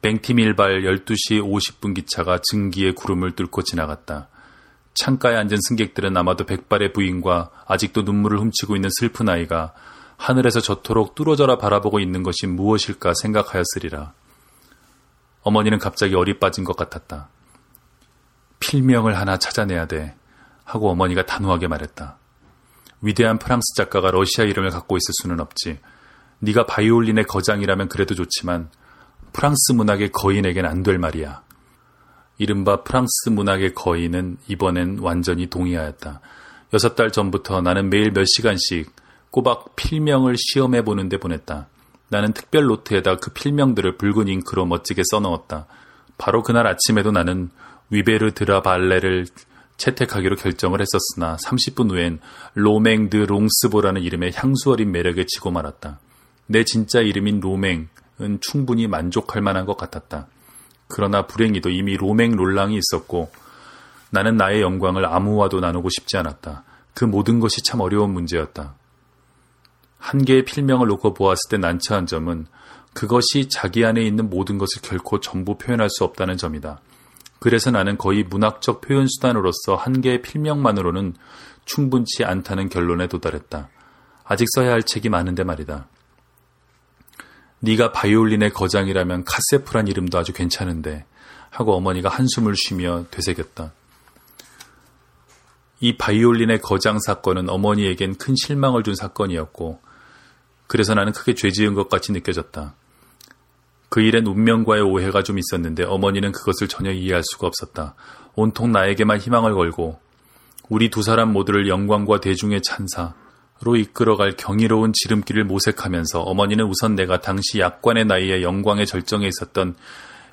뱅티밀발 12시 50분 기차가 증기의 구름을 뚫고 지나갔다. 창가에 앉은 승객들은 아마도 백발의 부인과 아직도 눈물을 훔치고 있는 슬픈 아이가 하늘에서 저토록 뚫어져라 바라보고 있는 것이 무엇일까 생각하였으리라. 어머니는 갑자기 어리 빠진 것 같았다. 필명을 하나 찾아내야 돼. 하고 어머니가 단호하게 말했다. 위대한 프랑스 작가가 러시아 이름을 갖고 있을 수는 없지. 네가 바이올린의 거장이라면 그래도 좋지만 프랑스 문학의 거인에겐 안 될 말이야. 이른바 프랑스 문학의 거인은 이번엔 완전히 동의하였다. 여섯 달 전부터 나는 매일 몇 시간씩 꼬박 필명을 시험해 보는데 보냈다. 나는 특별 노트에다 그 필명들을 붉은 잉크로 멋지게 써넣었다. 바로 그날 아침에도 나는 위베르 드라 발레를 채택하기로 결정을 했었으나 30분 후엔 로맹 드 롱스보라는 이름의 향수 어린 매력에 지고 말았다. 내 진짜 이름인 로맹은 충분히 만족할 만한 것 같았다. 그러나 불행히도 이미 로맹 롤랑이 있었고 나는 나의 영광을 아무와도 나누고 싶지 않았다. 그 모든 것이 참 어려운 문제였다. 한 개의 필명을 놓고 보았을 때 난처한 점은 그것이 자기 안에 있는 모든 것을 결코 전부 표현할 수 없다는 점이다. 그래서 나는 거의 문학적 표현 수단으로서 한 개의 필명만으로는 충분치 않다는 결론에 도달했다. 아직 써야 할 책이 많은데 말이다. 네가 바이올린의 거장이라면 카세프란 이름도 아주 괜찮은데 하고 어머니가 한숨을 쉬며 되새겼다. 이 바이올린의 거장 사건은 어머니에겐 큰 실망을 준 사건이었고 그래서 나는 크게 죄 지은 것 같이 느껴졌다. 그 일엔 운명과의 오해가 좀 있었는데 어머니는 그것을 전혀 이해할 수가 없었다. 온통 나에게만 희망을 걸고 우리 두 사람 모두를 영광과 대중의 찬사, 로 이끌어갈 경이로운 지름길을 모색하면서 어머니는 우선 내가 당시 약관의 나이에 영광의 절정에 있었던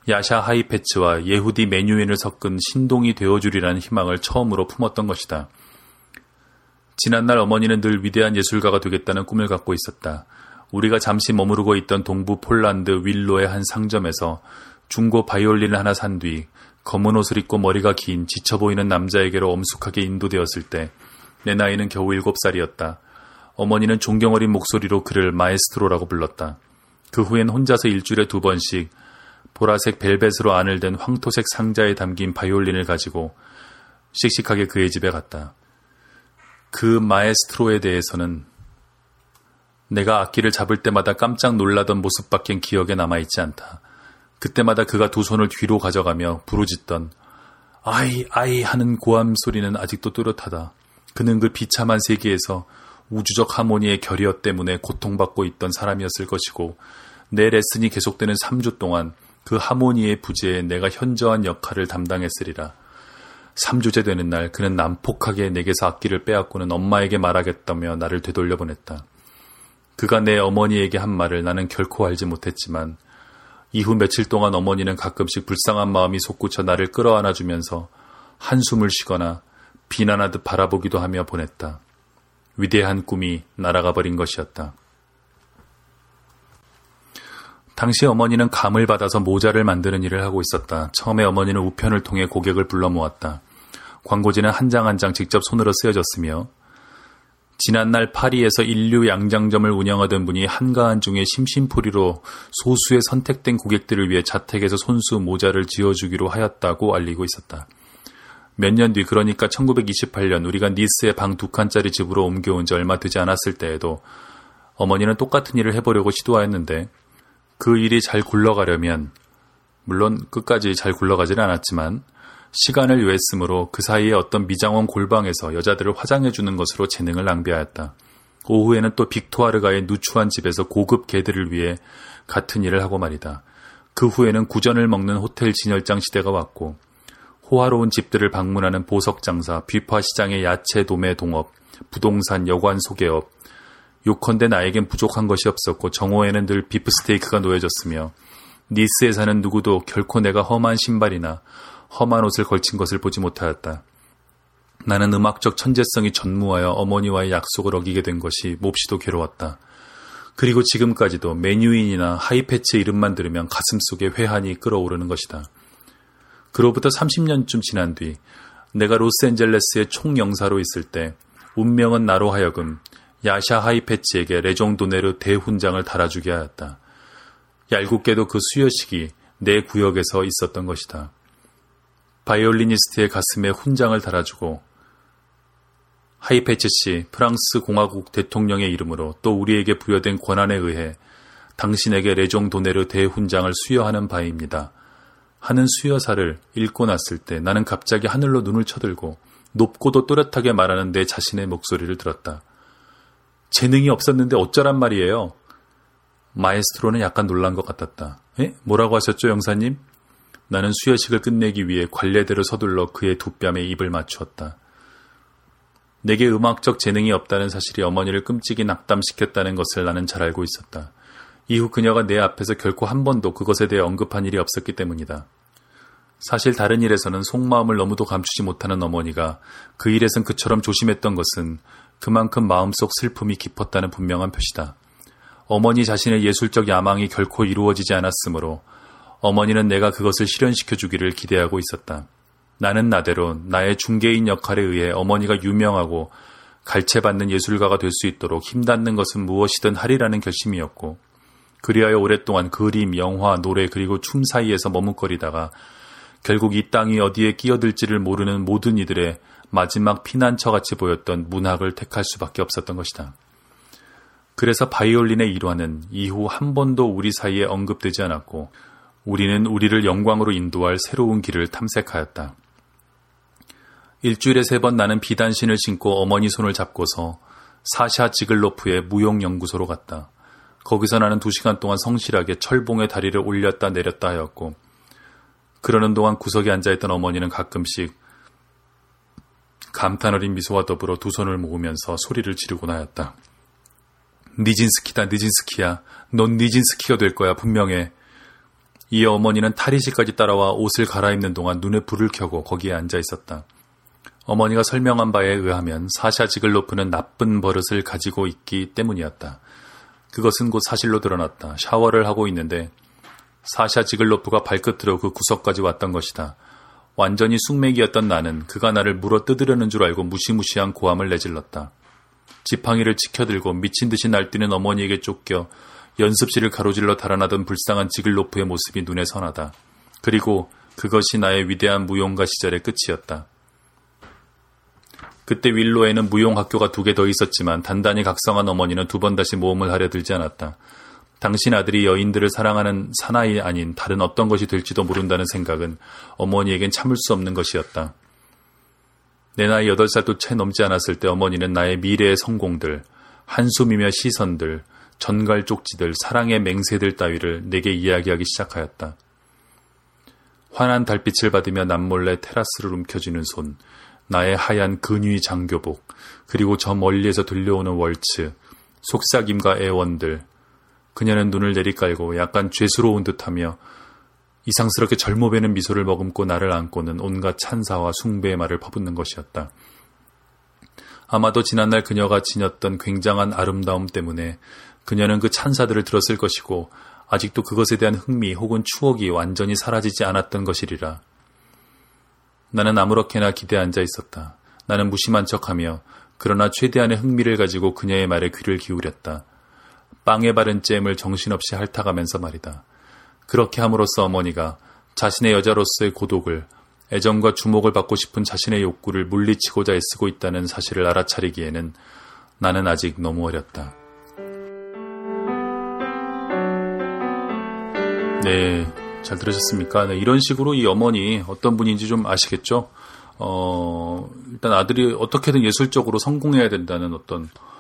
야샤 하이페츠와 예후디 메뉴인을 섞은 신동이 되어주리라는 희망을 처음으로 품었던 것이다. 지난날 어머니는 늘 위대한 예술가가 되겠다는 꿈을 갖고 있었다. 우리가 잠시 머무르고 있던 동부 폴란드 윌로의 한 상점에서 중고 바이올린을 하나 산 뒤 검은 옷을 입고 머리가 긴 지쳐 보이는 남자에게로 엄숙하게 인도되었을 때 내 나이는 겨우 일곱 살이었다. 어머니는 존경 어린 목소리로 그를 마에스트로라고 불렀다. 그 후엔 혼자서 일주일에 두 번씩 보라색 벨벳으로 안을 댄 황토색 상자에 담긴 바이올린을 가지고 씩씩하게 그의 집에 갔다. 그 마에스트로에 대해서는 내가 악기를 잡을 때마다 깜짝 놀라던 모습밖엔 기억에 남아있지 않다. 그때마다 그가 두 손을 뒤로 가져가며 부르짖던 아이, 아이 하는 고함 소리는 아직도 뚜렷하다. 그는 그 비참한 세계에서 우주적 하모니의 결여 때문에 고통받고 있던 사람이었을 것이고 내 레슨이 계속되는 3주 동안 그 하모니의 부재에 내가 현저한 역할을 담당했으리라. 3주째 되는 날 그는 난폭하게 내게서 악기를 빼앗고는 엄마에게 말하겠다며 나를 되돌려 보냈다. 그가 내 어머니에게 한 말을 나는 결코 알지 못했지만 이후 며칠 동안 어머니는 가끔씩 불쌍한 마음이 솟구쳐 나를 끌어안아 주면서 한숨을 쉬거나 비난하듯 바라보기도 하며 보냈다. 위대한 꿈이 날아가 버린 것이었다. 당시 어머니는 감을 받아서 모자를 만드는 일을 하고 있었다. 처음에 어머니는 우편을 통해 고객을 불러 모았다. 광고지는 한장 한 장 직접 손으로 쓰여졌으며 지난날 파리에서 인류 양장점을 운영하던 분이 한가한 중에 심심풀이로 소수의 선택된 고객들을 위해 자택에서 손수 모자를 지어주기로 하였다고 알리고 있었다. 몇 년 뒤 그러니까 1928년 우리가 니스에 방두 칸짜리 집으로 옮겨온 지 얼마 되지 않았을 때에도 어머니는 똑같은 일을 해보려고 시도하였는데 그 일이 잘 굴러가려면 물론 끝까지 잘 굴러가지는 않았지만 시간을 요했으므로 그 사이에 어떤 미장원 골방에서 여자들을 화장해주는 것으로 재능을 낭비하였다. 오후에는 또 빅토아르가의 누추한 집에서 고급 개들을 위해 같은 일을 하고 말이다. 그 후에는 구전을 먹는 호텔 진열장 시대가 왔고 호화로운 집들을 방문하는 보석 장사, 뷔파 시장의 야채 도매 동업, 부동산 여관 소개업, 요컨대 나에겐 부족한 것이 없었고 정오에는 늘 비프스테이크가 놓여졌으며 니스에 사는 누구도 결코 내가 험한 신발이나 험한 옷을 걸친 것을 보지 못하였다. 나는 음악적 천재성이 전무하여 어머니와의 약속을 어기게 된 것이 몹시도 괴로웠다. 그리고 지금까지도 메뉴인이나 하이패치 이름만 들으면 가슴속에 회한이 끓어오르는 것이다. 그로부터 30년쯤 지난 뒤 내가 로스앤젤레스의 총영사로 있을 때 운명은 나로 하여금 야샤 하이패치에게 레종도네르 대훈장을 달아주게 하였다. 얄궂게도 그 수여식이 내 구역에서 있었던 것이다. 바이올리니스트의 가슴에 훈장을 달아주고 하이페치 씨, 프랑스 공화국 대통령의 이름으로 또 우리에게 부여된 권한에 의해 당신에게 레종 도네르 대훈장을 수여하는 바입니다. 하는 수여사를 읽고 났을 때 나는 갑자기 하늘로 눈을 쳐들고 높고도 또렷하게 말하는 내 자신의 목소리를 들었다. 재능이 없었는데 어쩌란 말이에요? 마에스트로는 약간 놀란 것 같았다. 에? 뭐라고 하셨죠, 영사님? 나는 수여식을 끝내기 위해 관례대로 서둘러 그의 두 뺨에 입을 맞추었다. 내게 음악적 재능이 없다는 사실이 어머니를 끔찍이 낙담시켰다는 것을 나는 잘 알고 있었다. 이후 그녀가 내 앞에서 결코 한 번도 그것에 대해 언급한 일이 없었기 때문이다. 사실 다른 일에서는 속마음을 너무도 감추지 못하는 어머니가 그 일에선 그처럼 조심했던 것은 그만큼 마음속 슬픔이 깊었다는 분명한 표시다. 어머니 자신의 예술적 야망이 결코 이루어지지 않았으므로 어머니는 내가 그것을 실현시켜 주기를 기대하고 있었다. 나는 나대로 나의 중개인 역할에 의해 어머니가 유명하고 갈채받는 예술가가 될 수 있도록 힘닿는 것은 무엇이든 하리라는 결심이었고, 그리하여 오랫동안 그림, 영화, 노래 그리고 춤 사이에서 머뭇거리다가 결국 이 땅이 어디에 끼어들지를 모르는 모든 이들의 마지막 피난처 같이 보였던 문학을 택할 수밖에 없었던 것이다. 그래서 바이올린의 일화는 이후 한 번도 우리 사이에 언급되지 않았고, 우리는 우리를 영광으로 인도할 새로운 길을 탐색하였다. 일주일에 세 번 나는 비단신을 신고 어머니 손을 잡고서 사샤 지글로프의 무용연구소로 갔다. 거기서 나는 두 시간 동안 성실하게 철봉의 다리를 올렸다 내렸다 하였고, 그러는 동안 구석에 앉아있던 어머니는 가끔씩 감탄 어린 미소와 더불어 두 손을 모으면서 소리를 지르곤 하였다. 니진스키다, 니진스키야. 넌 니진스키가 될 거야, 분명해. 이에 어머니는 탈의실까지 따라와 옷을 갈아입는 동안 눈에 불을 켜고 거기에 앉아 있었다. 어머니가 설명한 바에 의하면 사샤 지글로프는 나쁜 버릇을 가지고 있기 때문이었다. 그것은 곧 사실로 드러났다. 샤워를 하고 있는데 사샤 지글로프가 발끝으로 그 구석까지 왔던 것이다. 완전히 숙맥이었던 나는 그가 나를 물어 뜯으려는 줄 알고 무시무시한 고함을 내질렀다. 지팡이를 치켜들고 미친 듯이 날뛰는 어머니에게 쫓겨 연습실을 가로질러 달아나던 불쌍한 지글로프의 모습이 눈에 선하다. 그리고 그것이 나의 위대한 무용가 시절의 끝이었다. 그때 윌로에는 무용 학교가 두 개 더 있었지만 단단히 각성한 어머니는 두 번 다시 모험을 하려 들지 않았다. 당신 아들이 여인들을 사랑하는 사나이 아닌 다른 어떤 것이 될지도 모른다는 생각은 어머니에겐 참을 수 없는 것이었다. 내 나이 8살도 채 넘지 않았을 때 어머니는 나의 미래의 성공들, 한숨이며 시선들, 전갈 쪽지들, 사랑의 맹세들 따위를 내게 이야기하기 시작하였다. 환한 달빛을 받으며 남몰래 테라스를 움켜쥐는 손, 나의 하얀 근위 장교복, 그리고 저 멀리에서 들려오는 월츠, 속삭임과 애원들. 그녀는 눈을 내리깔고 약간 죄스러운 듯하며 이상스럽게 젊어 배는 미소를 머금고 나를 안고는 온갖 찬사와 숭배의 말을 퍼붓는 것이었다. 아마도 지난날 그녀가 지녔던 굉장한 아름다움 때문에 그녀는 그 찬사들을 들었을 것이고 아직도 그것에 대한 흥미 혹은 추억이 완전히 사라지지 않았던 것이리라. 나는 아무렇게나 기대 앉아 있었다. 나는 무심한 척하며 그러나 최대한의 흥미를 가지고 그녀의 말에 귀를 기울였다. 빵에 바른 잼을 정신없이 핥아가면서 말이다. 그렇게 함으로써 어머니가 자신의 여자로서의 고독을 애정과 주목을 받고 싶은 자신의 욕구를 물리치고자 애쓰고 있다는 사실을 알아차리기에는 나는 아직 너무 어렸다. 네, 잘 들으셨습니까? 네, 이런 식으로 이 어머니 어떤 분인지 좀 아시겠죠? 어, 일단 아들이 어떻게든 예술적으로 성공해야 된다는 어떤 어,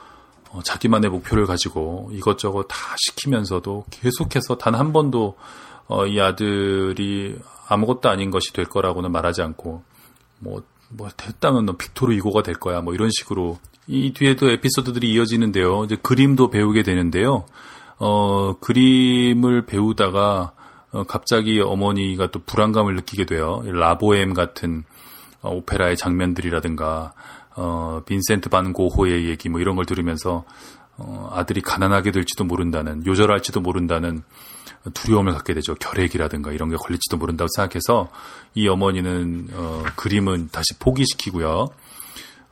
자기만의 목표를 가지고 이것저것 다 시키면서도 계속해서 단 한 번도 어, 이 아들이 아무것도 아닌 것이 될 거라고는 말하지 않고 뭐, 뭐 됐다면 너 빅토르 이고가 될 거야 뭐 이런 식으로 이 뒤에도 에피소드들이 이어지는데요. 이제 그림도 배우게 되는데요. 어, 그림을 배우다가 어, 갑자기 어머니가 또 불안감을 느끼게 돼요. 라보엠 같은 어, 오페라의 장면들이라든가 어, 빈센트 반 고호의 얘기 뭐 이런 걸 들으면서 어, 아들이 가난하게 될지도 모른다는 요절할지도 모른다는 두려움을 갖게 되죠. 결핵이라든가 이런 게 걸릴지도 모른다고 생각해서 이 어머니는 어, 그림은 다시 포기시키고요.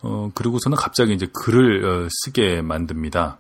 어, 그리고서는 갑자기 이제 글을 어, 쓰게 만듭니다.